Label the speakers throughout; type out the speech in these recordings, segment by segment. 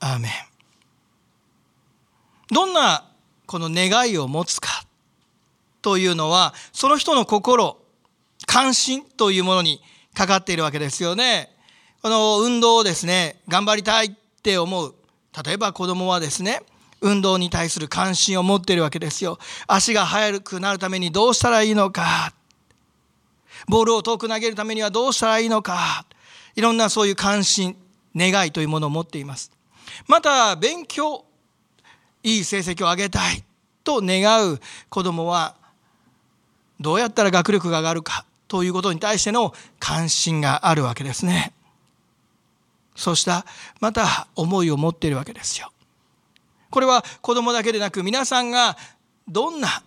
Speaker 1: アーメンどんなこの願いを持つかというのはその人の心関心というものにかかっているわけですよね。この運動をですね頑張りたいって思う例えば子供はですね運動に対する関心を持っているわけですよ。足が速くなるためにどうしたらいいのか。ボールを遠く投げるためにはどうしたらいいのか。いろんなそういう関心、願いというものを持っています。また、勉強、いい成績を上げたいと願う子供は、どうやったら学力が上がるかということに対しての関心があるわけですね。そうしたまた思いを持っているわけですよ。これは子供だけでなく皆さんがどんな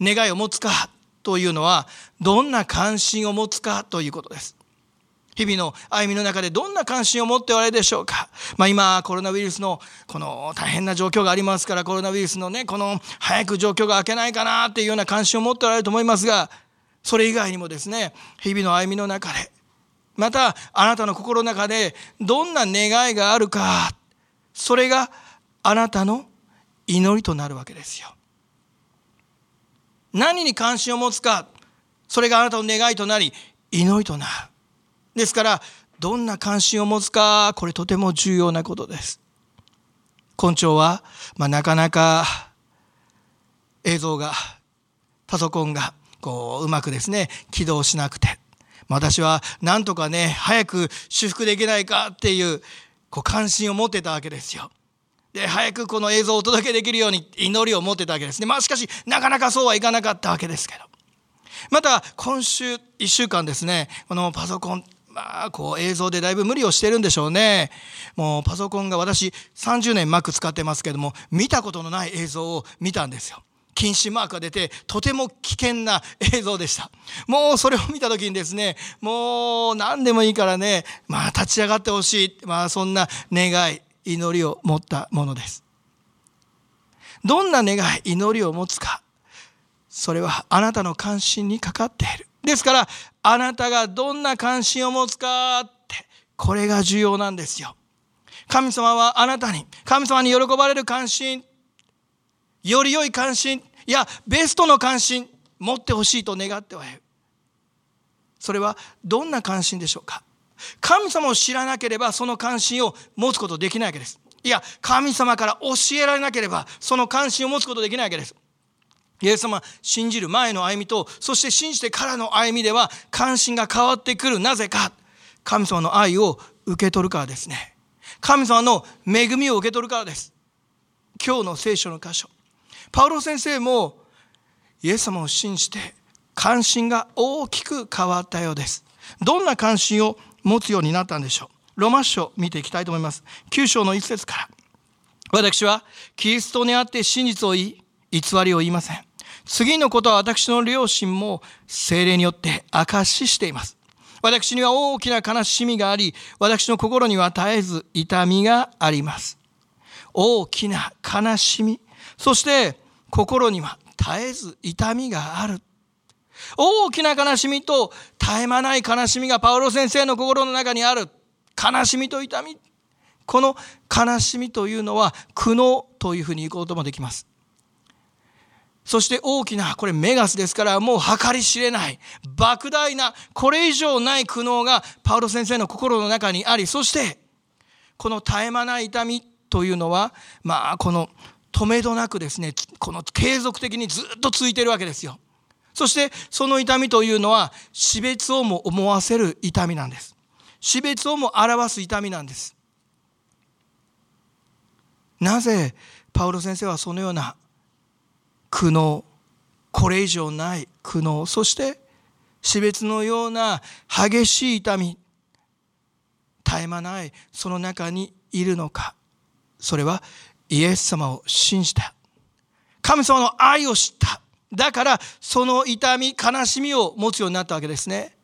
Speaker 1: 願いを持つかというのはどんな関心を持つかということです。日々の歩みの中でどんな関心を持っておられるでしょうか？まあ、今コロナウイルスのこの大変な状況がありますからコロナウイルスのねこの早く状況が明けないかなっていうような関心を持っておられると思いますがそれ以外にもですね日々の歩みの中でまたあなたの心の中でどんな願いがあるかそれがあなたの祈りとなるわけですよ。何に関心を持つかそれがあなたの願いとなり祈りとなる。ですからどんな関心を持つかこれとても重要なことです。根性は、まあ、なかなか映像がパソコンがこううまくですね起動しなくて私はなんとかね早く修復できないかっていうこう関心を持ってたわけですよ。で早くこの映像をお届けできるように祈りを持ってたわけですね。まあしかしなかなかそうはいかなかったわけですけど。また今週1週間ですねこのパソコンまあこう映像でだいぶ無理をしてるんでしょうね。もうパソコンが私30年 Mac 使ってますけども見たことのない映像を見たんですよ。禁止マークが出てとても危険な映像でしたもうそれを見た時にですねもう何でもいいからねまあ立ち上がってほしいまあそんな願い祈りを持ったものですどんな願い祈りを持つかそれはあなたの関心にかかっているですからあなたがどんな関心を持つかってこれが重要なんですよ神様はあなたに神様に喜ばれる関心より良い関心いやベストの関心持ってほしいと願ってはいるそれはどんな関心でしょうか？神様を知らなければその関心を持つことできないわけです。いや、神様から教えられなければその関心を持つことできないわけです。イエス様信じる前の歩みとそして信じてからの歩みでは関心が変わってくる。なぜか。神様の愛を受け取るからですね。神様の恵みを受け取るからです。今日の聖書の箇所。パウロ先生もイエス様を信じて関心が大きく変わったようです。どんな関心を持つようになったんでしょう。ロマ書見ていきたいと思います。9章の一節から。私はキリストにあって真実を言い偽りを言いません。次のことは私の両親も精霊によって証ししています。私には大きな悲しみがあり私の心には絶えず痛みがあります。大きな悲しみそして心には絶えず痛みがある。大きな悲しみと絶え間ない悲しみがパウロ先生の心の中にある。悲しみと痛み。この悲しみというのは苦悩というふうに言うこともできます。そして大きなこれメガスですからもう計り知れない莫大なこれ以上ない苦悩がパウロ先生の心の中にありそしてこの絶え間ない痛みというのはまあこの止めどなくですねこの継続的にずっと続いているわけですよ。そしてその痛みというのは死別をも思わせる痛みなんです。死別をも表す痛みなんです。なぜパウロ先生はそのような苦悩これ以上ない苦悩そして死別のような激しい痛み絶え間ないその中にいるのか。それはイエス様を信じた。神様の愛を知った。だからその痛み悲しみを持つようになったわけですね。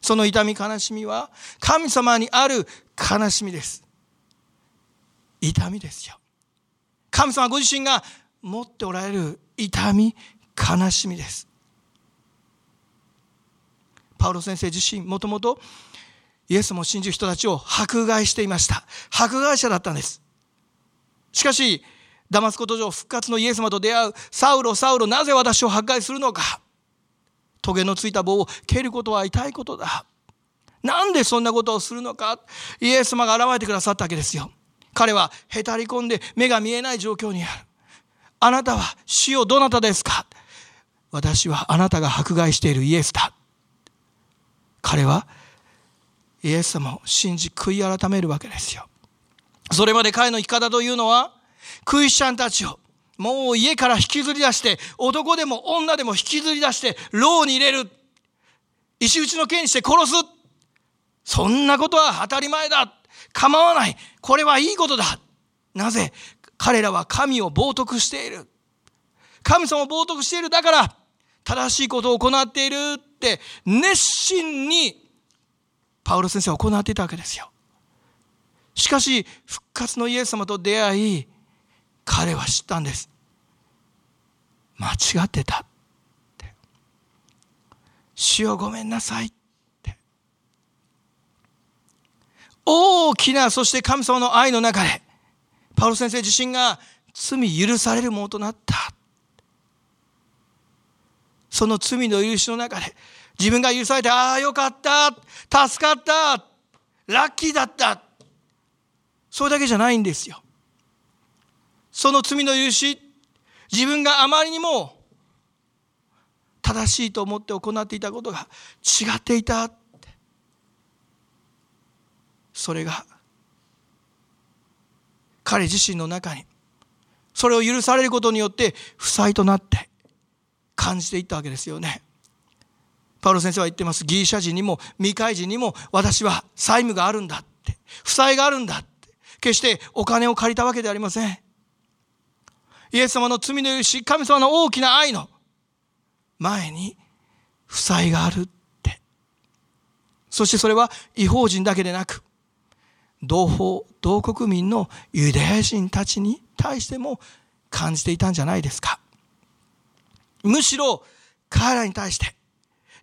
Speaker 1: その痛み悲しみは神様にある悲しみです。痛みですよ。神様ご自身が持っておられる痛み悲しみです。パウロ先生自身もともとイエスも信じる人たちを迫害していました。迫害者だったんです。しかしダマスコ途上復活のイエス様と出会うサウロサウロなぜ私を迫害するのか。トゲのついた棒を蹴ることは痛いことだ。なんでそんなことをするのか。イエス様が現れてくださったわけですよ。彼はへたり込んで目が見えない状況にある。あなたは死をどなたですか？私はあなたが迫害しているイエスだ。彼はイエス様を信じ悔い改めるわけですよ。それまで彼の生き方というのはクリスチャンたちをもう家から引きずり出して男でも女でも引きずり出して牢に入れる。石打ちの刑にして殺す。そんなことは当たり前だ。構わない。これはいいことだ。なぜ彼らは神を冒涜している。神様を冒涜している。だから正しいことを行っているって熱心にパウロ先生は行っていたわけですよ。しかし復活のイエス様と出会い彼は知ったんです。間違ってたって。主よごめんなさいって。大きなそして神様の愛の中でパウロ先生自身が罪許されるものとなった。その罪の許しの中で自分が許されてああよかった。助かった。ラッキーだった。それだけじゃないんですよ。その罪の許し自分があまりにも正しいと思って行っていたことが違っていた。それが彼自身の中にそれを許されることによって負債となって感じていったわけですよね。パウロ先生は言ってます。ギリシャ人にも未開人にも私は債務があるんだって。負債があるんだって。決してお金を借りたわけではありません。イエス様の罪の許し、神様の大きな愛の前に負債があるって。そしてそれは違法人だけでなく、同胞、同国民のユダヤ人たちに対しても感じていたんじゃないですか。むしろ彼らに対して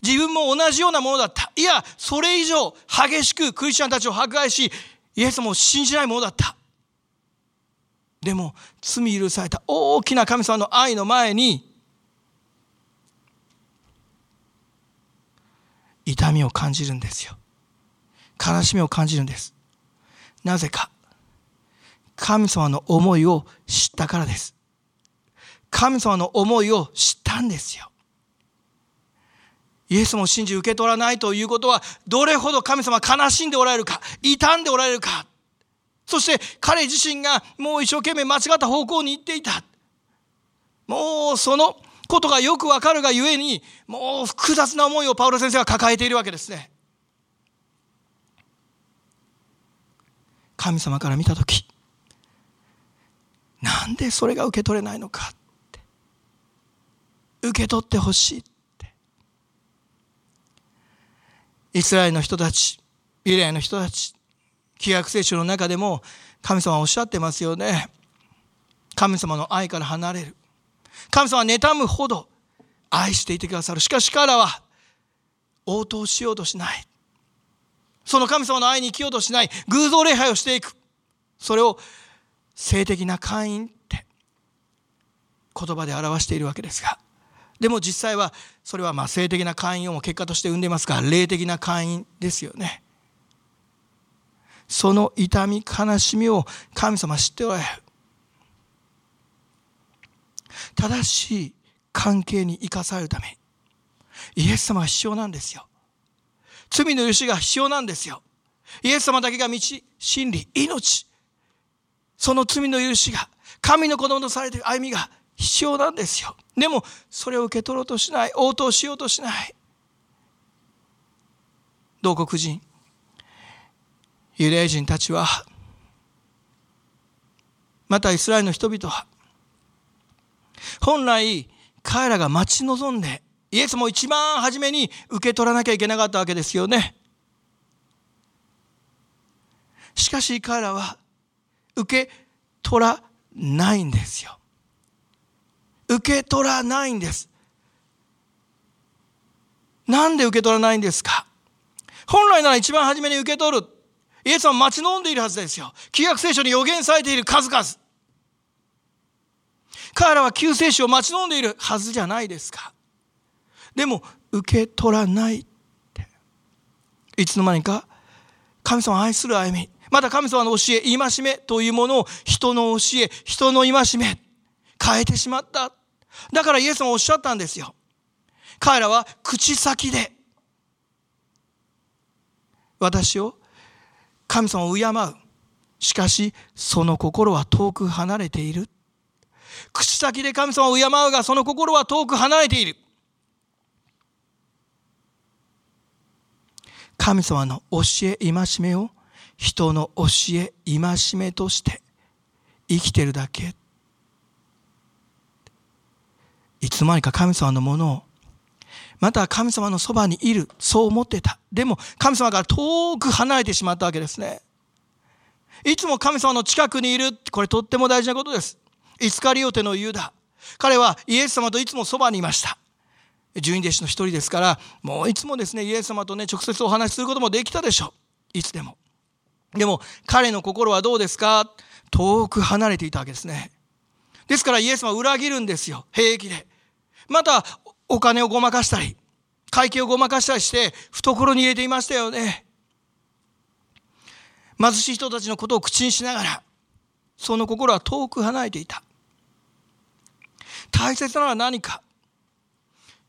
Speaker 1: 自分も同じようなものだった。いや、それ以上激しくクリスチャンたちを迫害し、イエスも信じないものだった。でも、罪許された大きな神様の愛の前に、痛みを感じるんですよ。悲しみを感じるんです。なぜか。神様の思いを知ったからです。神様の思いを知ったんですよ。イエスも信じ受け取らないということは、どれほど神様悲しんでおられるか、傷んでおられるか。そして彼自身がもう一生懸命間違った方向に行っていた。もうそのことがよくわかるがゆえに、もう複雑な思いをパウロ先生は抱えているわけですね。神様から見たとき、なんでそれが受け取れないのかって。受け取ってほしいって。イスラエルの人たち、ユダヤの人たち、旧約聖書の中でも神様はおっしゃってますよね。神様の愛から離れる。神様は妬むほど愛していてくださる。しかし彼らは応答しようとしない。その神様の愛に生きようとしない。偶像礼拝をしていく。それを性的な会員って言葉で表しているわけですが。でも実際はそれはま性的な会員を結果として生んでますが霊的な会員ですよねその痛み悲しみを神様知っておられる正しい関係に生かされるためイエス様が必要なんですよ罪の許しが必要なんですよ。イエス様だけが道真理命。その罪の許しが神の子供とされている歩みが必要なんですよ。でもそれを受け取ろうとしない。応答しようとしない。同国人。ユダヤ人たちはまたイスラエルの人々は本来彼らが待ち望んでイエスも一番初めに受け取らなきゃいけなかったわけですよねしかし彼らは受け取らないんですよ受け取らないんです。なんで受け取らないんですか？本来なら一番初めに受け取る。イエス様待ち望んでいるはずですよ。旧約聖書に予言されている数々。彼らは救世主を待ち望んでいるはずじゃないですか。でも、受け取らないって。いつの間にか、神様を愛する歩み、また神様の教え、戒めというものを人の教え、人の戒め、変えてしまった。だからイエス様おっしゃったんですよ。彼らは口先で、私を、神様を敬う。しかし、その心は遠く離れている。口先で神様を敬うが、その心は遠く離れている。神様の教え、戒めを人の教え、戒めとして生きてるだけ。いつの間にか神様のものを、また神様のそばにいる、そう思ってた。でも神様から遠く離れてしまったわけですね。いつも神様の近くにいる。これとっても大事なことです。イスカリオテのユダ。彼はイエス様といつもそばにいました。十二弟子の一人ですから、もういつもですね、イエス様とね、直接お話しすることもできたでしょう。いつでも。でも、彼の心はどうですか？遠く離れていたわけですね。ですからイエス様は裏切るんですよ。平気で。また、お金をごまかしたり、会計をごまかしたりして、懐に入れていましたよね。貧しい人たちのことを口にしながら、その心は遠く離れていた。大切なのは何か？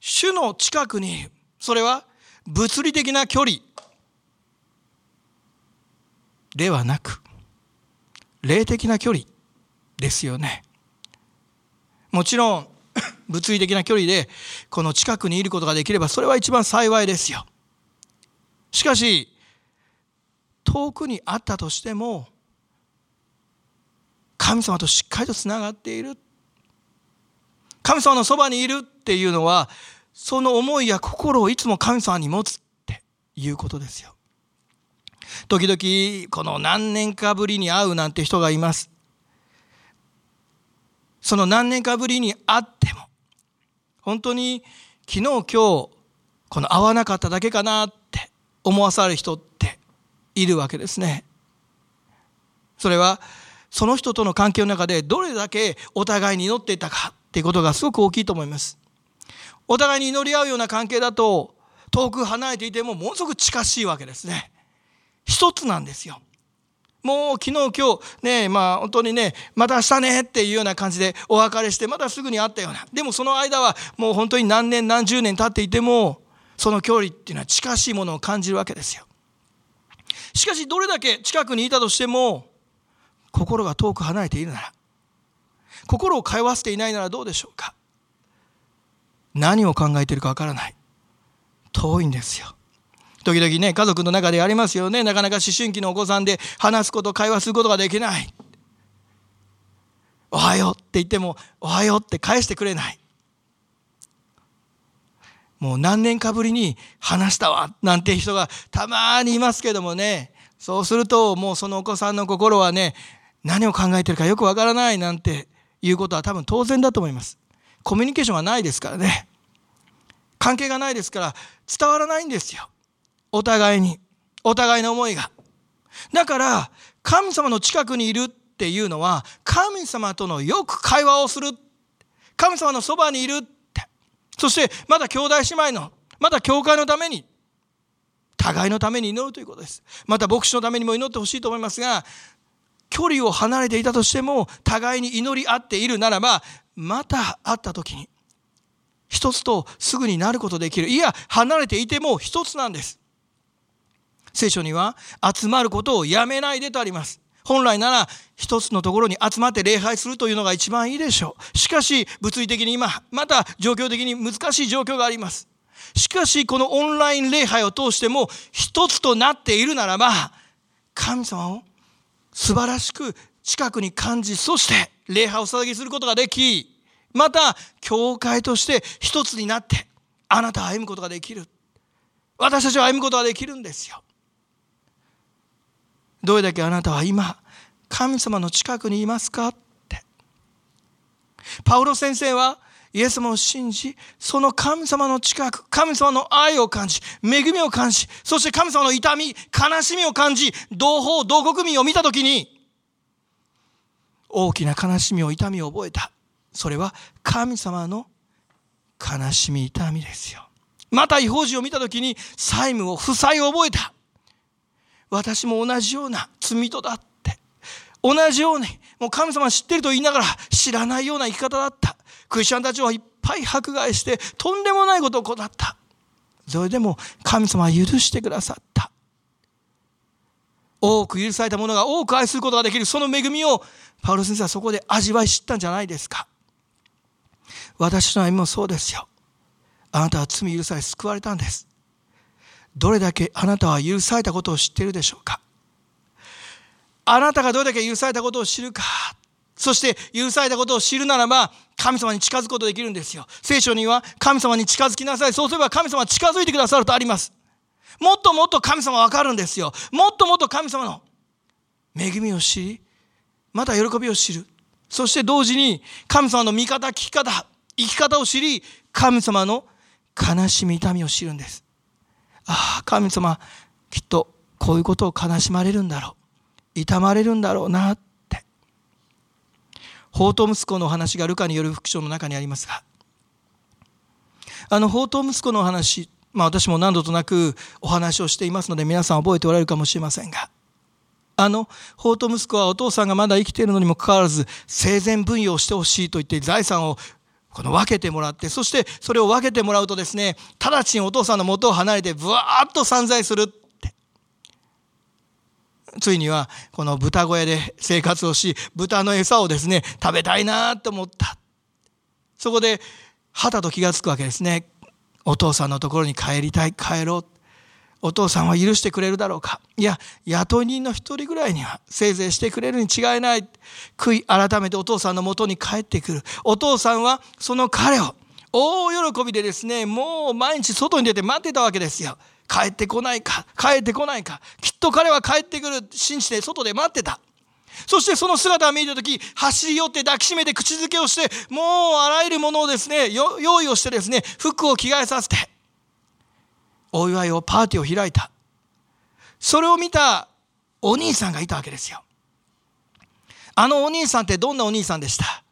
Speaker 1: 主の近くに。それは物理的な距離ではなく、霊的な距離ですよね。もちろん、物理的な距離でこの近くにいることができればそれは一番幸いですよ。しかし、遠くにあったとしても、神様としっかりとつながっている。神様のそばにいるっていうのは、その思いや心をいつも神様に持つっていうことですよ。時々、この何年かぶりに会うなんて人がいます。その何年かぶりに会っても、本当に昨日今日、この会わなかっただけかなって思わされる人っているわけですね。それは、その人との関係の中でどれだけお互いに祈っていたかっていうことがすごく大きいと思います。お互いに祈り合うような関係だと、遠く離れていてもものすごく近しいわけですね。一つなんですよ。もう昨日今日ねまあ本当にねまた明日ねっていうような感じでお別れしてまたすぐに会ったようなでもその間はもう本当に何年何十年経っていてもその距離っていうのは近しいものを感じるわけですよしかしどれだけ近くにいたとしても心が遠く離れているなら心を通わせていないならどうでしょうか何を考えているかわからない遠いんですよ時々ね、家族の中でありますよね。なかなか思春期のお子さんで話すこと、会話することができない。おはようって言っても、おはようって返してくれない。もう何年かぶりに話したわ、なんて人がたまにいますけどもね。そうすると、もうそのお子さんの心はね、何を考えてるかよくわからないなんていうことは多分当然だと思います。コミュニケーションがないですからね。関係がないですから伝わらないんですよ。お互いに。お互いの思いが。だから、神様の近くにいるっていうのは、神様とのよく会話をする。神様のそばにいるって。そして、まだ兄弟姉妹の、まだ教会のために、互いのために祈るということです。また牧師のためにも祈ってほしいと思いますが、距離を離れていたとしても、互いに祈り合っているならば、また会った時に、一つとすぐになることできる。いや、離れていても一つなんです。聖書には集まることをやめないでとあります。本来なら一つのところに集まって礼拝するというのが一番いいでしょう。しかし物理的に今また状況的に難しい状況があります。しかしこのオンライン礼拝を通しても一つとなっているならば神様を素晴らしく近くに感じそして礼拝を捧げすることができまた教会として一つになってあなたは歩むことができる。私たちは歩むことができるんですよ。どれだけあなたは今神様の近くにいますかって。パウロ先生はイエス様を信じ、その神様の近く、神様の愛を感じ、恵みを感じ、そして神様の痛み、悲しみを感じ、同胞、同国民を見たときに、大きな悲しみを痛みを覚えた。それは神様の悲しみ痛みですよ。また違法人を見たときに債務を負債を覚えた。私も同じような罪人だって。同じように、もう神様知ってると言いながら知らないような生き方だった。クリスチャンたちはいっぱい迫害してとんでもないことを行った。それでも神様は許してくださった。多く許された者が多く愛することができるその恵みをパウロ先生はそこで味わい知ったんじゃないですか。私の歩みもそうですよ。あなたは罪許され救われたんです。どれだけあなたは許されたことを知っているでしょうか。あなたがどれだけ許されたことを知るか。そして許されたことを知るならば神様に近づくことできるんですよ。聖書には神様に近づきなさい。そうすれば神様は近づいてくださるとあります。もっともっと神様わかるんですよ。もっともっと神様の恵みを知りまた喜びを知る。そして同時に神様の見方聞き方。生き方を知り神様の悲しみ痛みを知るんです。ああ神様きっとこういうことを悲しまれるんだろう。痛まれるんだろうなって。法と息子の話がルカによる福音の中にありますがあの法と息子の話まあ私も何度となくお話をしていますので皆さん覚えておられるかもしれませんがあの法と息子はお父さんがまだ生きているのにもかかわらず生前分与をしてほしいと言って財産をこの分けてもらって、そしてそれを分けてもらうとですね、直ちにお父さんの元を離れて、ぶわーっと散財するって。ついには、この豚小屋で生活をし、豚の餌をですね、食べたいなと思った。そこで、はたと気がつくわけですね。お父さんのところに帰りたい、帰ろう。お父さんは許してくれるだろうか？いや雇い人の一人ぐらいにはせいぜいしてくれるに違いない。悔い改めてお父さんのもとに帰ってくる。お父さんはその彼を大喜びでですねもう毎日外に出て待ってたわけですよ。帰ってこないか帰ってこないか。きっと彼は帰ってくる。信じて外で待ってた。そしてその姿を見た時走り寄って抱きしめて口づけをしてもうあらゆるものをですね用意をしてですね服を着替えさせてお祝いをパーティーを開いた。それを見たお兄さんがいたわけですよ。あのお兄さんってどんなお兄さんでした？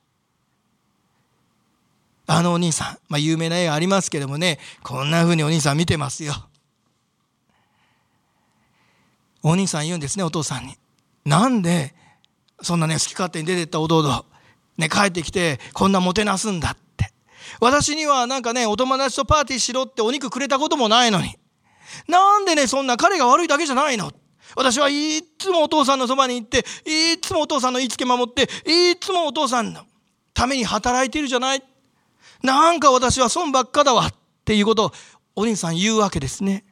Speaker 1: あのお兄さん、まあ、有名な絵がありますけどもねこんな風にお兄さん見てますよ。お兄さん言うんですねお父さんに。なんでそんなね好き勝手に出てった弟ね帰ってきてこんなもてなすんだ私にはなんかね、お友達とパーティーしろってお肉くれたこともないのに。なんでね、そんな彼が悪いだけじゃないの？私はいつもお父さんのそばに行って、いつもお父さんの言いつけ守って、いつもお父さんのために働いているじゃない？なんか私は損ばっかだわっていうことをお兄さん言うわけですね。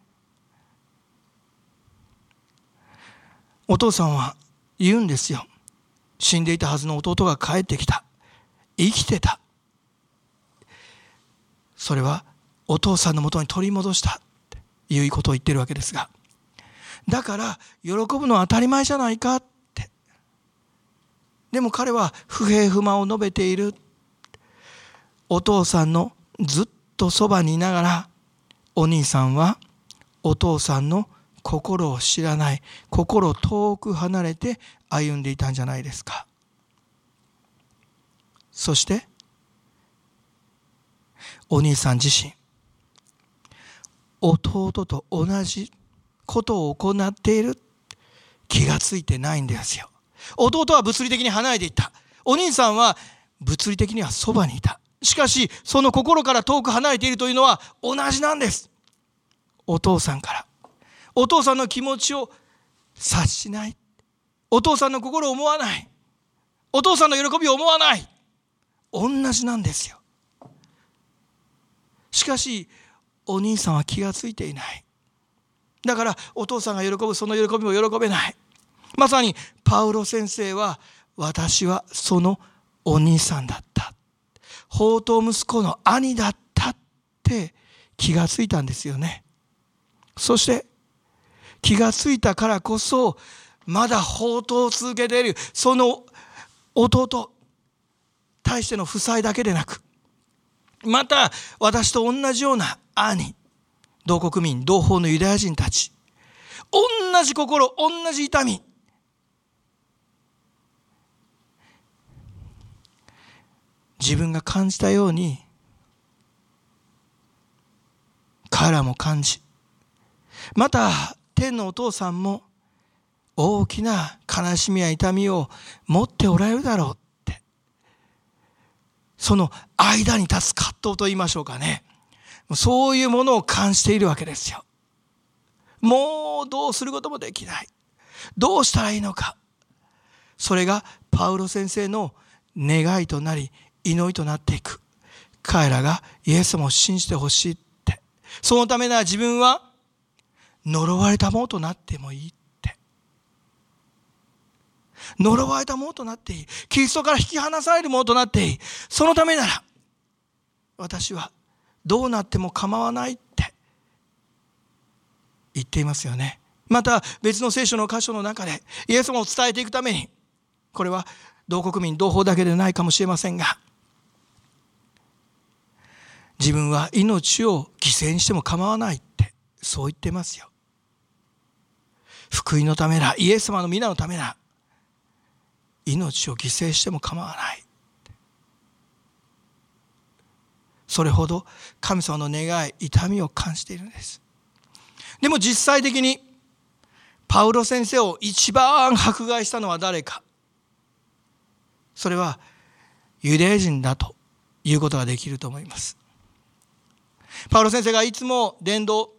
Speaker 1: お父さんは言うんですよ。死んでいたはずの弟が帰ってきた。生きてた。それはお父さんのもとに取り戻したっていうことを言ってるわけですがだから喜ぶのは当たり前じゃないかって。でも彼は不平不満を述べている。お父さんのずっとそばにいながらお兄さんはお父さんの心を知らない。心遠く離れて歩んでいたんじゃないですか。そしてお兄さん自身。弟と同じことを行っている。気がついてないんですよ。弟は物理的に離れていった。お兄さんは物理的にはそばにいた。しかしその心から遠く離れているというのは同じなんです。お父さんから。お父さんの気持ちを察しない。お父さんの心を思わない。お父さんの喜びを思わない。同じなんですよ。しかしお兄さんは気がついていない。だからお父さんが喜ぶその喜びも喜べない。まさにパウロ先生は私はそのお兄さんだった。宝刀息子の兄だったって気がついたんですよね。そして気がついたからこそまだ宝刀を続けているその弟対しての負債だけでなくまた私と同じような兄同国民同胞のユダヤ人たち同じ心同じ痛み自分が感じたように彼らも感じまた天のお父さんも大きな悲しみや痛みを持っておられるだろう。その間に立つ葛藤と言いましょうかね。そういうものを感じているわけですよ。もうどうすることもできない。どうしたらいいのか。それがパウロ先生の願いとなり祈りとなっていく。彼らがイエス様を信じてほしいって。そのためなら自分は呪われたものとなってもいい。呪われたものとなっていい。キリストから引き離されるものとなっていい。そのためなら私はどうなっても構わないって言っていますよね。また別の聖書の箇所の中でイエス様を伝えていくためにこれは同国民同胞だけでないかもしれませんが自分は命を犠牲にしても構わないってそう言ってますよ。福音のためなイエス様の皆のためな命を犠牲しても構わない。それほど神様の願い痛みを感じているんです。でも実際的にパウロ先生を一番迫害したのは誰か。それはユダヤ人だということができると思います。パウロ先生がいつも伝道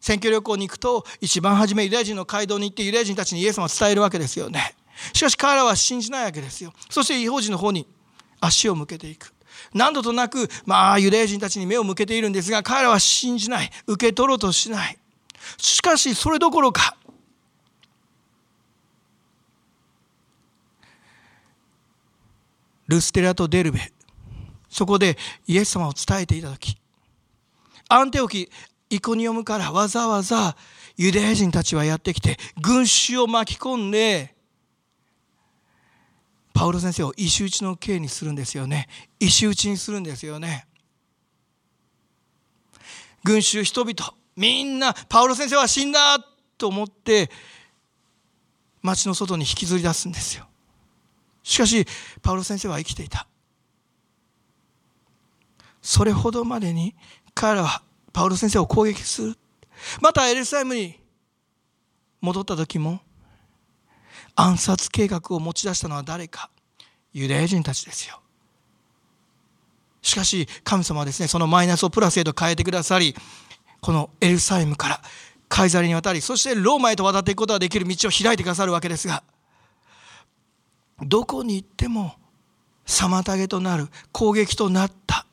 Speaker 1: 選挙旅行に行くと一番初めユダヤ人の街道に行ってユダヤ人たちにイエス様を伝えるわけですよね。しかし彼らは信じないわけですよ。そして違法人の方に足を向けていく。何度となくまあユダヤ人たちに目を向けているんですが彼らは信じない。受け取ろうとしない。しかしそれどころかルステラとデルベそこでイエス様を伝えていた時アンテオキイコニオムからわざわざユダヤ人たちはやってきて群衆を巻き込んでパウロ先生を石打ちの刑にするんですよね。石打ちにするんですよね。群衆人々みんなパウロ先生は死んだと思って町の外に引きずり出すんですよ。しかしパウロ先生は生きていた。それほどまでに彼らはパウロ先生を攻撃する。またエルサレムに戻った時も暗殺計画を持ち出したのは誰か。ユダヤ人たちですよ。しかし神様はですねそのマイナスをプラスへと変えてくださりこのエルサレムからカイザリに渡りそしてローマへと渡っていくことができる道を開いてくださるわけですがどこに行っても妨げとなる攻撃となった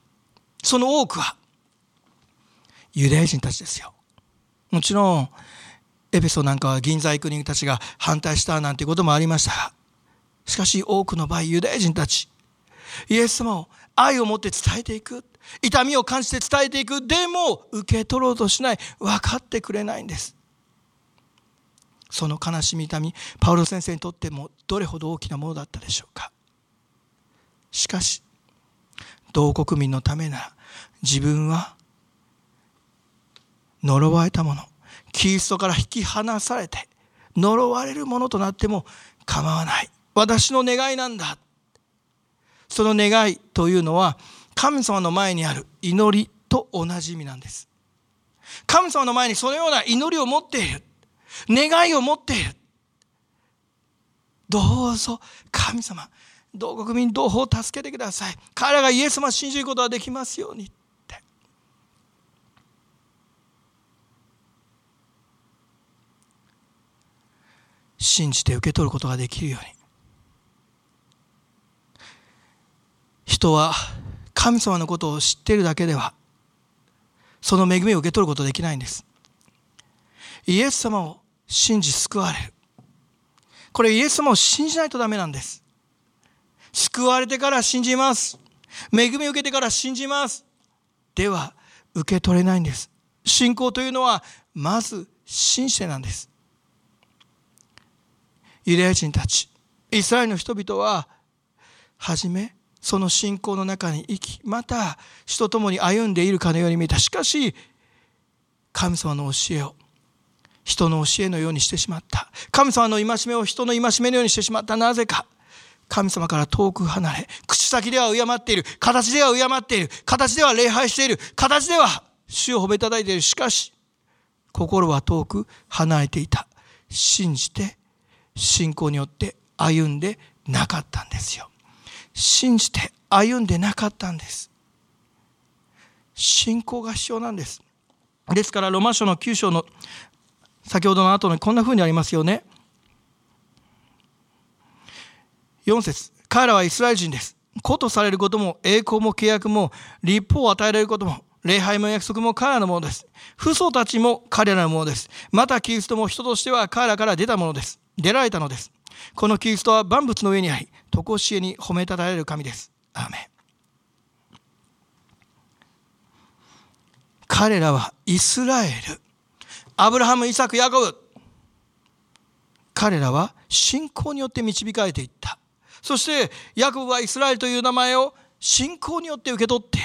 Speaker 1: その多くはユダヤ人たちですよ。もちろんエペソなんかは銀座行く人たちが反対したなんてこともありました。がしかし多くの場合ユダヤ人たちイエス様を愛を持って伝えていく。痛みを感じて伝えていく。でも受け取ろうとしない。分かってくれないんです。その悲しみ痛みパウロ先生にとってもどれほど大きなものだったでしょうか。しかし同国民のためなら自分は呪われたもの。キリストから引き離されて呪われるものとなっても構わない。私の願いなんだ。その願いというのは神様の前にある祈りと同じ意味なんです。神様の前にそのような祈りを持っている。願いを持っている。どうぞ神様同国民同胞を助けてください。彼らがイエス様を信じることができますように。信じて受け取ることができるように。人は神様のことを知っているだけではその恵みを受け取ることできないんです。イエス様を信じ救われる。これイエス様を信じないとダメなんです。救われてから信じます。恵みを受けてから信じます。では受け取れないんです。信仰というのはまず信じてなんです。ユダヤ人たち。イスラエルの人々ははじめその信仰の中に生きまた主と共に歩んでいるかのように見えた。しかし神様の教えを人の教えのようにしてしまった。神様の戒めを人の戒めのようにしてしまった。なぜか神様から遠く離れ口先では敬っている。形では敬っている。形では礼拝している。形では主を褒めたたいている。しかし心は遠く離れていた。信じて信仰によって歩んでなかったんですよ。信じて歩んでなかったんです。信仰が必要なんです。ですからロマ書の9章の先ほどの後にこんな風にありますよね。4節彼らはイスラエル人です。子とされることも栄光も契約も立法を与えられることも礼拝も約束も彼らのものです。父祖たちも彼らのものです。またキリストも人としては彼らから出たものです。出られたのです。このキリストは万物の上にあり常しえに褒めたたえる神です。アーメン。彼らはイスラエル。アブラハムイサクヤコブ。彼らは信仰によって導かれていった。そしてヤコブはイスラエルという名前を信仰によって受け取って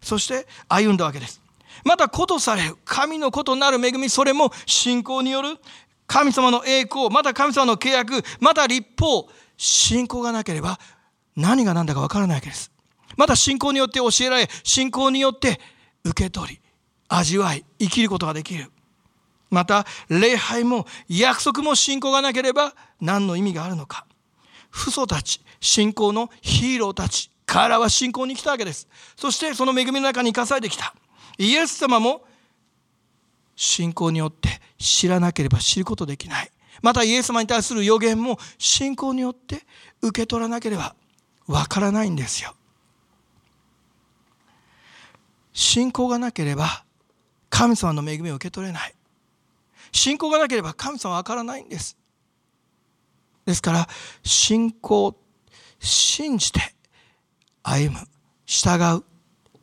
Speaker 1: そして歩んだわけです。また子とされる神の子となる恵みそれも信仰による神様の栄光また神様の契約また立法。信仰がなければ何が何だか分からないわけです。また信仰によって教えられ信仰によって受け取り味わい生きることができる。また礼拝も約束も信仰がなければ何の意味があるのか。父祖たち信仰のヒーローたち彼らは信仰に来たわけです。そしてその恵みの中に生かされてきた。イエス様も信仰によって知らなければ知ることできない。またイエス様に対する予言も信仰によって受け取らなければわからないんですよ。信仰がなければ神様の恵みを受け取れない。信仰がなければ神様は分からないんです。ですから信仰信じて歩む従う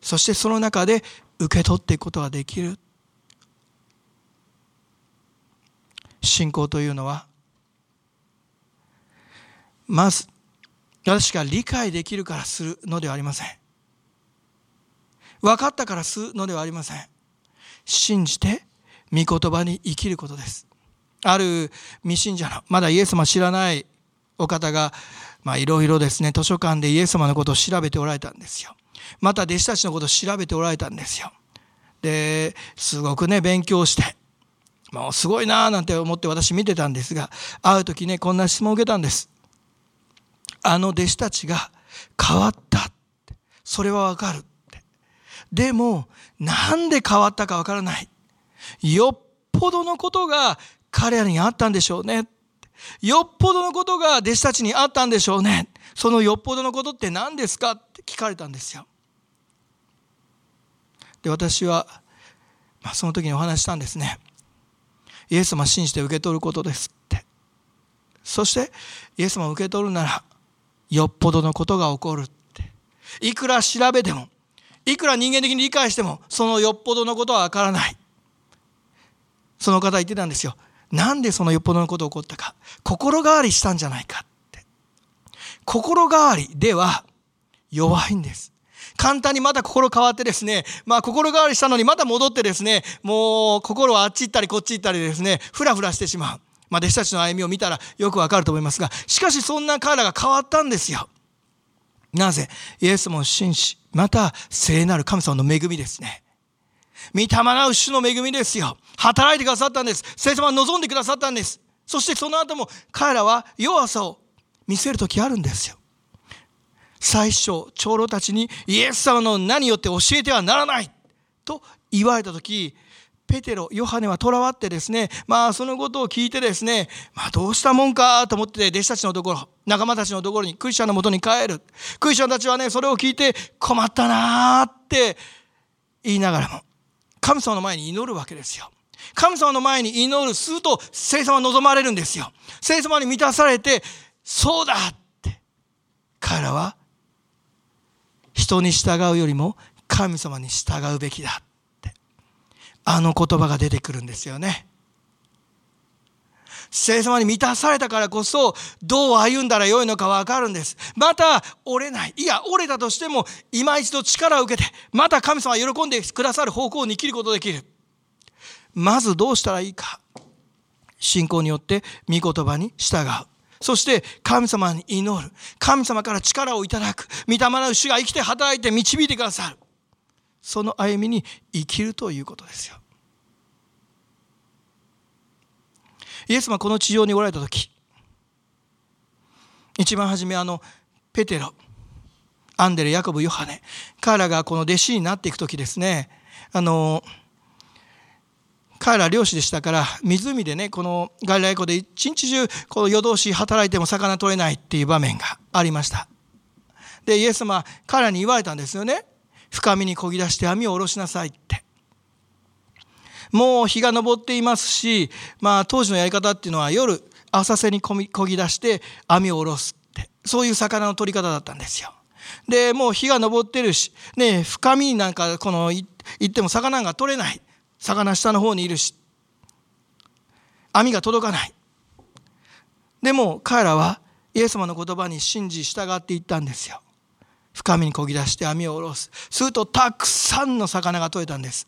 Speaker 1: そしてその中で受け取っていくことができる。信仰というのは。まず私が理解できるからするのではありません。分かったからするのではありません。信じて御言葉に生きることです。ある未信者のまだイエス様知らないお方がまあいろいろですね図書館でイエス様のことを調べておられたんですよ。また弟子たちのことを調べておられたんですよ。ですごくね勉強してもうすごいなーなんて思って私見てたんですが会う時ねこんな質問を受けたんです。あの弟子たちが変わったそれはわかるでもなんで変わったかわからない。よっぽどのことが彼らにあったんでしょうね。よっぽどのことが弟子たちにあったんでしょうね。そのよっぽどのことって何ですかって聞かれたんですよ。で私は、まあ、その時にお話したんですね。イエス様信じて受け取ることですって。そしてイエス様を受け取るならよっぽどのことが起こるって。いくら調べてもいくら人間的に理解してもそのよっぽどのことは分からない。その方言ってたんですよ。なんでそのよっぽどのこと起こったか。心変わりしたんじゃないかって。心変わりでは弱いんです。簡単にまた心変わってですね、まあ心変わりしたのにまた戻ってですね、もう心はあっち行ったりこっち行ったりですね、ふらふらしてしまう。まあ弟子たちの歩みを見たらよくわかると思いますが、しかしそんな彼らが変わったんですよ。なぜ？イエスも信じ、また聖なる神様の恵みですね。御霊なる主の恵みですよ。働いてくださったんです。聖様は望んでくださったんです。そしてその後も彼らは弱さを見せる時あるんですよ。最初長老たちにイエス様の名によって教えてはならない。と言われた時ペテロヨハネはとらわってですねまあそのことを聞いてですねまあどうしたもんかと思って弟子たちのところ仲間たちのところにクリスチャンのもとに帰る。クリスチャンたちはねそれを聞いて困ったなーって言いながらも神様の前に祈るわけですよ。神様の前に祈るすると聖様は望まれるんですよ。聖様に満たされてそうだって。彼らは人に従うよりも神様に従うべきだって。あの言葉が出てくるんですよね。聖様に満たされたからこそどう歩んだらよいのか分かるんです。また折れない。いや折れたとしても今一度力を受けてまた神様が喜んでくださる方向に生きることできる。まずどうしたらいいか。信仰によって御言葉に従う。そして神様に祈る。神様から力をいただく。御霊の主が生きて働いて導いてくださる。その歩みに生きるということですよ。イエス様この地上におられた時一番初めあのペテロアンデレヤコブヨハネ彼らがこの弟子になっていく時ですね。あの彼ら漁師でしたから湖でねこの外来湖で一日中この夜通し働いても魚取れないっていう場面がありました。でイエス様彼らに言われたんですよね。深みにこぎ出して網を下ろしなさいって。もう日が昇っていますし、まあ、当時のやり方っていうのは夜浅瀬にこぎ出して網を下ろすって。そういう魚の取り方だったんですよ。でもう日が昇ってるし、ね、深みになんかこの行っても魚が取れない。魚下の方にいるし網が届かない。でも彼らはイエス様の言葉に信じ従っていったんですよ。深みにこぎ出して網を下ろす。するとたくさんの魚が取れたんです。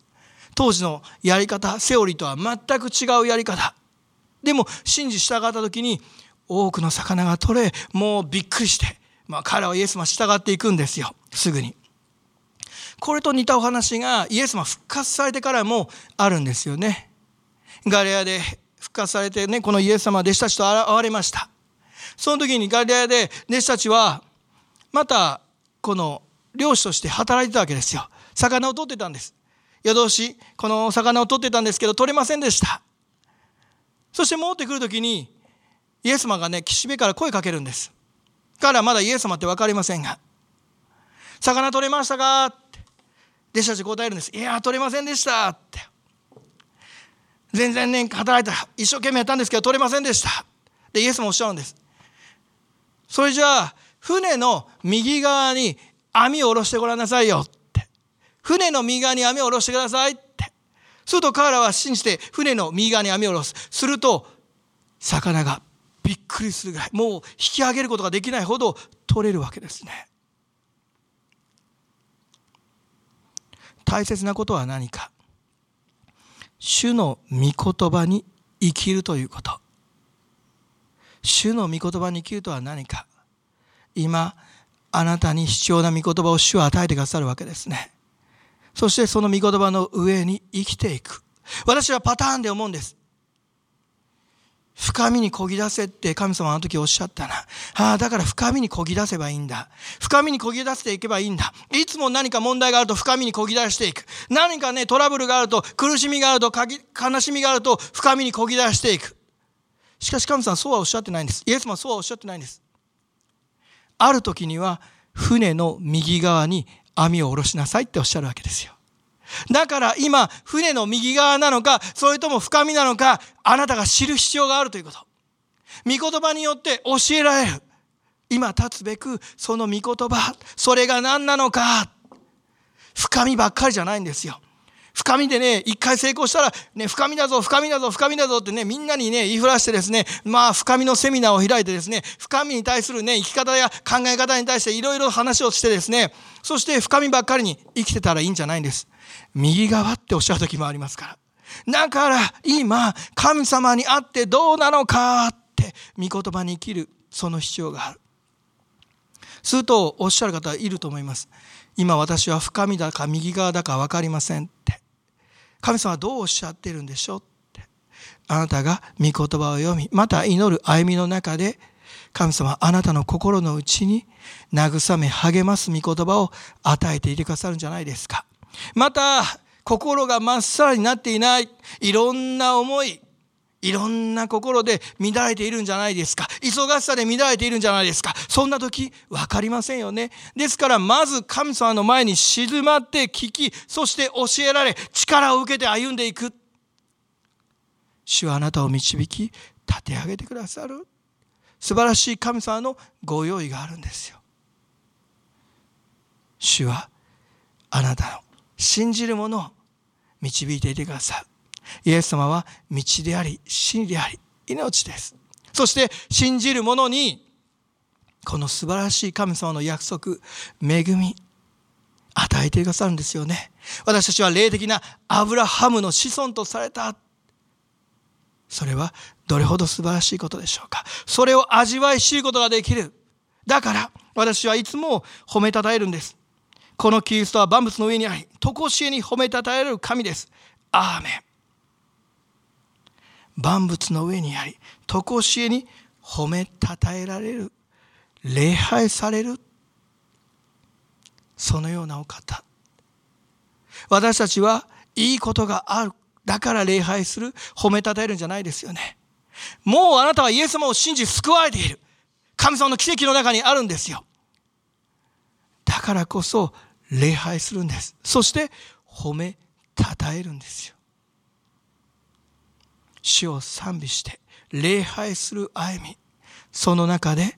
Speaker 1: 当時のやり方セオリーとは全く違うやり方。でも信じ従った時に多くの魚が取れもうびっくりして、まあ、彼はイエス様従っていくんですよ。すぐに。これと似たお話がイエス様復活されてからもあるんですよね。ガレアで復活されてねこのイエス様は弟子たちと会われました。その時にガレアで弟子たちはまたこの漁師として働いてたわけですよ。魚を取ってたんです。夜通しこの魚を取ってたんですけど取れませんでした。そして戻ってくる時にイエス様がね岸辺から声かけるんです。彼はまだイエス様って分かりませんが「魚取れましたか?」弟子たち答えるんです「いや取れませんでした」って。全然ね働いた一生懸命やったんですけど取れませんでした。でイエスもおっしゃるんです。それじゃあ船の右側に網を下ろしてごらんなさいよ。って。船の右側に網を下ろしてくださいって。すると彼らは信じて船の右側に網を下ろす。すると、魚がびっくりするぐらい、もう引き上げることができないほど取れるわけですね。大切なことは何か？主の御言葉に生きるということ。主の御言葉に生きるとは何か？今、あなたに必要な御言葉を主は与えてくださるわけですね。そしてその御言葉の上に生きていく。私はパターンで思うんです。深みにこぎ出せって神様あの時おっしゃったな。ああ、だから深みにこぎ出せばいいんだ。深みにこぎ出していけばいいんだ。いつも何か問題があると深みにこぎ出していく。何かね、トラブルがあると、苦しみがあると、悲しみがあると、深みにこぎ出していく。しかし神様そうはおっしゃってないんです。イエスもそうはおっしゃってないんです。ある時には、船の右側に網を下ろしなさいっておっしゃるわけですよ。だから今、船の右側なのか、それとも深みなのか、あなたが知る必要があるということ。御言葉によって教えられる。今立つべく、その御言葉、それが何なのか。深みばっかりじゃないんですよ。深みでね、一回成功したら、ね、深みだぞ、深みだぞ、深みだぞってね、みんなにね、言いふらしてですね、まあ、深みのセミナーを開いてですね、深みに対するね、生き方や考え方に対していろいろ話をしてですね、そして深みばっかりに生きてたらいいんじゃないんです。右側っておっしゃる時もありますから。だから、今、神様に会ってどうなのかって、御言葉に生きる、その必要がある。すると、おっしゃる方いると思います。今私は深みだか右側だか分かりませんって。神様はどうおっしゃってるんでしょうってあなたが御言葉を読みまた祈る歩みの中で神様あなたの心の内に慰め励ます御言葉を与えていてくださるんじゃないですかまた心がまっさらになっていないいろんな思いいろんな心で乱れているんじゃないですか。忙しさで乱れているんじゃないですか。そんな時、わかりませんよね。ですから、まず神様の前に静まって聞き、そして教えられ、力を受けて歩んでいく。主はあなたを導き、立て上げてくださる。素晴らしい神様のご用意があるんですよ。主はあなたの信じる者を導いていてくださる。イエス様は道であり、真理であり、命です。そして信じる者にこの素晴らしい神様の約束恵み与えてくださるんですよね。私たちは霊的なアブラハムの子孫とされた。それはどれほど素晴らしいことでしょうか。それを味わい知ることができる。だから私はいつも褒めたたえるんです。このキリストは万物の上にあり常しえに褒めたたえる神です。アーメン。万物の上にあり常しえに褒めたたえられる礼拝される。そのようなお方。私たちはいいことがあるだから礼拝する褒めたたえるんじゃないですよね。もうあなたはイエス様を信じ救われている。神様の奇跡の中にあるんですよ。だからこそ礼拝するんです。そして褒めたたえるんですよ。主を賛美して礼拝する歩み。その中で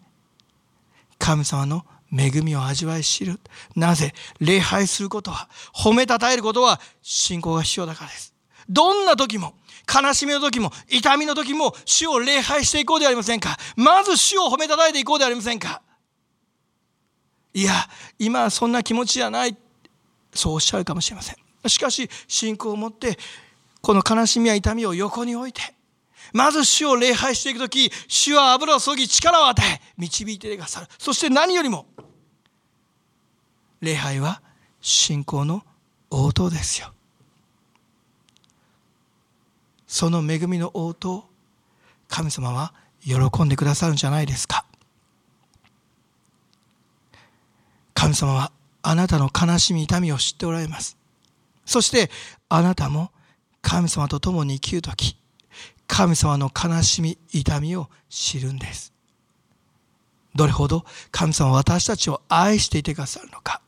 Speaker 1: 神様の恵みを味わい知る。なぜ礼拝することは褒めたたえることは信仰が必要だからです。どんな時も悲しみの時も痛みの時も主を礼拝していこうではありませんか。まず主を褒めたたえていこうではありませんか。いや今はそんな気持ちじゃない。そうおっしゃるかもしれません。しかし信仰を持ってこの悲しみや痛みを横に置いてまず主を礼拝していく時主は油を注ぎ力を与え導いてくださる。そして何よりも礼拝は信仰の応答ですよ。その恵みの応答神様は喜んでくださるんじゃないですか。神様はあなたの悲しみ痛みを知っておられます。そしてあなたも神様と共に生きる時神様の悲しみ痛みを知るんです。どれほど神様は私たちを愛していてくださるのか。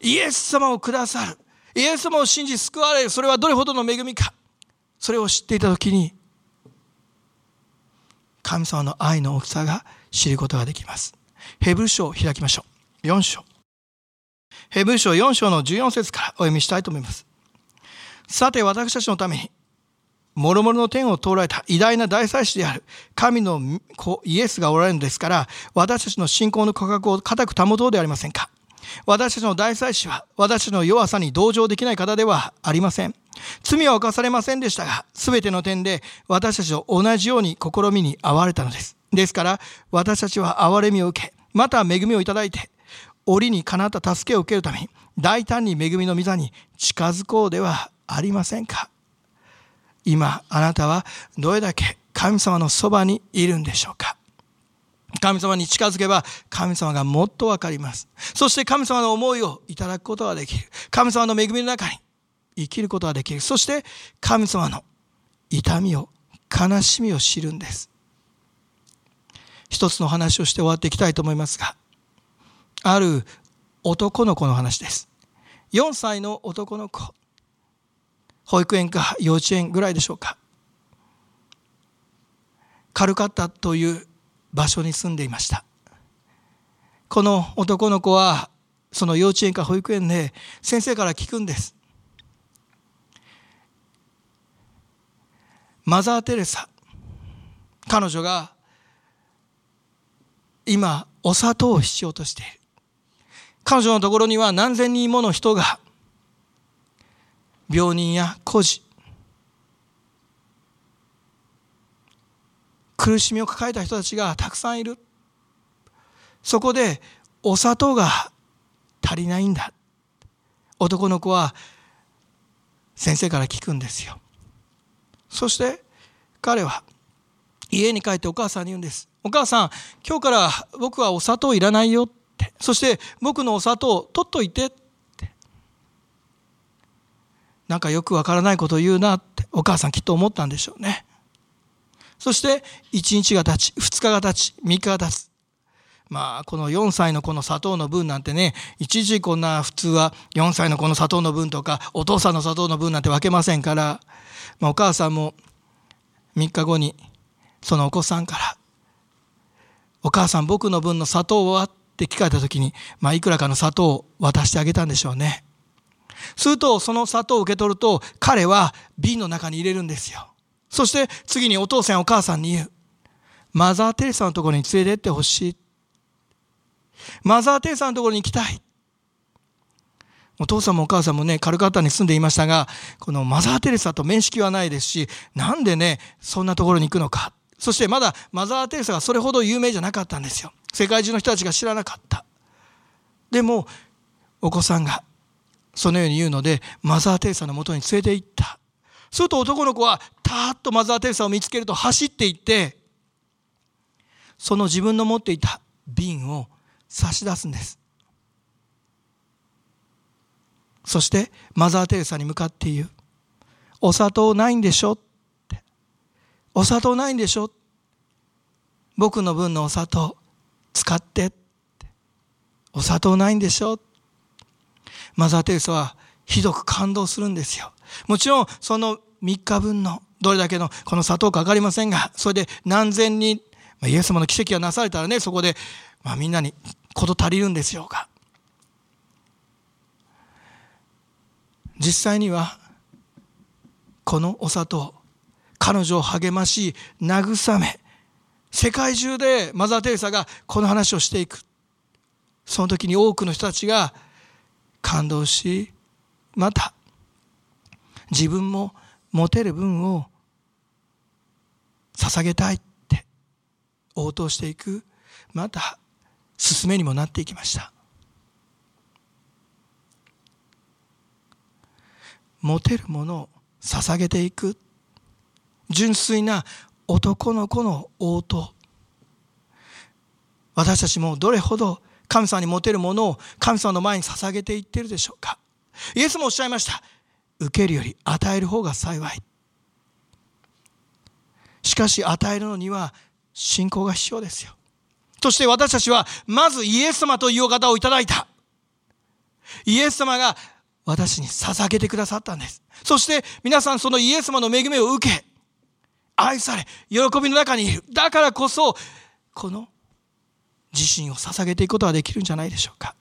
Speaker 1: イエス様をくださる。イエス様を信じ救われる。それはどれほどの恵みか。それを知っていた時に神様の愛の大きさが知ることができます。ヘブル書を開きましょう。4章。ヘブル書4章の14節からお読みしたいと思います。さて私たちのために諸々の天を通られた偉大な大祭司である神の子イエスがおられるのですから私たちの信仰の価格を固く保とうではありませんか。私たちの大祭司は私たちの弱さに同情できない方ではありません。罪は犯されませんでしたが全ての点で私たちと同じように試みに遭われたのです。ですから私たちは憐れみを受けまた恵みをいただいて折にかなった助けを受けるために大胆に恵みの御座に近づこうではありませんか？今あなたはどれだけ神様のそばにいるんでしょうか？神様に近づけば神様がもっと分かります。そして神様の思いをいただくことができる。神様の恵みの中に生きることができる。そして神様の痛みを悲しみを知るんです。一つの話をして終わっていきたいと思いますがある男の子の話です。4歳の男の子。保育園か幼稚園ぐらいでしょうか。カルカッタという場所に住んでいました。この男の子はその幼稚園か保育園で先生から聞くんです。マザー・テレサ。彼女が今お砂糖を必要としている。彼女のところには何千人もの人が病人や孤児苦しみを抱えた人たちがたくさんいる。そこでお砂糖が足りないんだ。男の子は先生から聞くんですよ。そして彼は家に帰ってお母さんに言うんです。お母さん今日から僕はお砂糖いらないよ。ってそして僕のお砂糖取っといて。ってなんかよくわからないことを言うなって。お母さんきっと思ったんでしょうね。そして1日が経ち2日が経ち3日が経つ。まあこの4歳の子の砂糖の分なんてね一時こんな普通は4歳の子の砂糖の分とかお父さんの砂糖の分なんて分けませんから、まあ、お母さんも3日後にそのお子さんから「お母さん僕の分の砂糖は?」って聞かれた時に、まあ、いくらかの砂糖を渡してあげたんでしょうね。するとその砂糖を受け取ると彼は瓶の中に入れるんですよ。そして次にお父さんお母さんに言う。マザー・テレサのところに連れてってほしい。マザー・テレサのところに行きたい。お父さんもお母さんもね、カルカッタに住んでいましたが、このマザー・テレサと面識はないですし、なんでね、そんなところに行くのか。そしてまだマザー・テレサがそれほど有名じゃなかったんですよ。世界中の人たちが知らなかった。でも、お子さんがそのように言うので、マザー・テレサのもとに連れて行った。すると男の子は、たーっとマザー・テレサを見つけると走って行って、その自分の持っていた瓶を差し出すんです。そしてマザー・テレサに向かって言う。お砂糖ないんでしょ？お砂糖ないんでしょ?僕の分のお砂糖使って。お砂糖ないんでしょ?マザー・テレサはひどく感動するんですよ。もちろんその3日分のどれだけのこの砂糖か分かりませんが、それで何千人、まあイエス様の奇跡がなされたらね、そこで、まあ、みんなに事足りるんですようか。実際にはこのお砂糖彼女を励まし慰め世界中でマザー・テレサがこの話をしていく。その時に多くの人たちが感動しまた自分も持てる分を捧げたいって応答していく。また進めにもなっていきました。持てるものを捧げていく。純粋な男の子の応答私たちもどれほど神様に持てるものを神様の前に捧げていってるでしょうか。イエスもおっしゃいました。受けるより与える方が幸い。しかし与えるのには信仰が必要ですよ。そして私たちはまずイエス様というお方をいただいた。イエス様が私に捧げてくださったんです。そして皆さんそのイエス様の恵みを受け、愛され、喜びの中にいる。だからこそ、この自身を捧げていくことができるんじゃないでしょうか。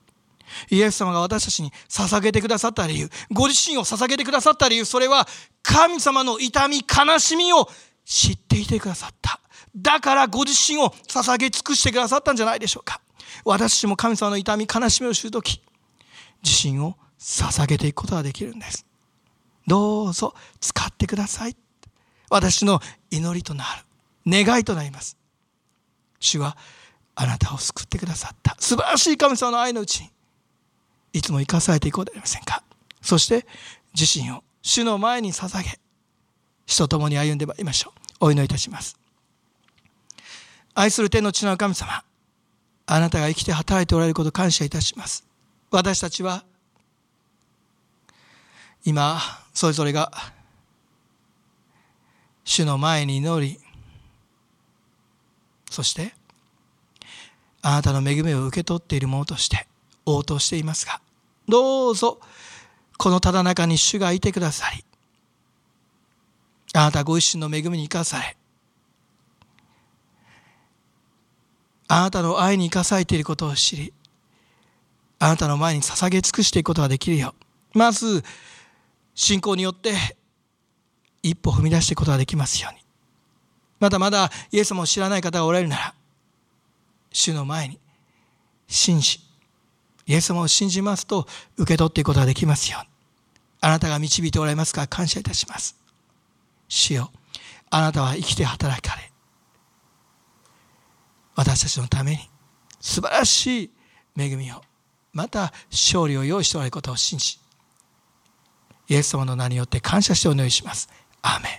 Speaker 1: イエス様が私たちに捧げてくださった理由、ご自身を捧げてくださった理由、それは神様の痛み、悲しみを知っていてくださった。だからご自身を捧げ尽くしてくださったんじゃないでしょうか。私たちも神様の痛み、悲しみを知るとき、自身を捧げていくことができるんですどうぞ使ってください私の祈りとなる。願いとなります。主はあなたを救ってくださった。素晴らしい神様の愛のうちにいつも生かされていこうではありませんか。そして自身を主の前に捧げ主と共に歩んでまいりましょう。お祈りいたします。愛する天の地の神様あなたが生きて働いておられること感謝いたします。私たちは今それぞれが主の前に祈りそしてあなたの恵みを受け取っているものとして応答していますがどうぞこのただ中に主がいてくださりあなたご自身の恵みに生かされあなたの愛に生かされていることを知りあなたの前に捧げ尽くしていくことができるよまず信仰によって一歩踏み出していくことができますように。まだまだイエス様を知らない方がおられるなら主の前に信じイエス様を信じますと受け取っていくことができますように。あなたが導いておられますから感謝いたします。主よあなたは生きて働かれ私たちのために素晴らしい恵みをまた勝利を用意しておられることを信じイエス様の名によって感謝してお祈りします。アーメン。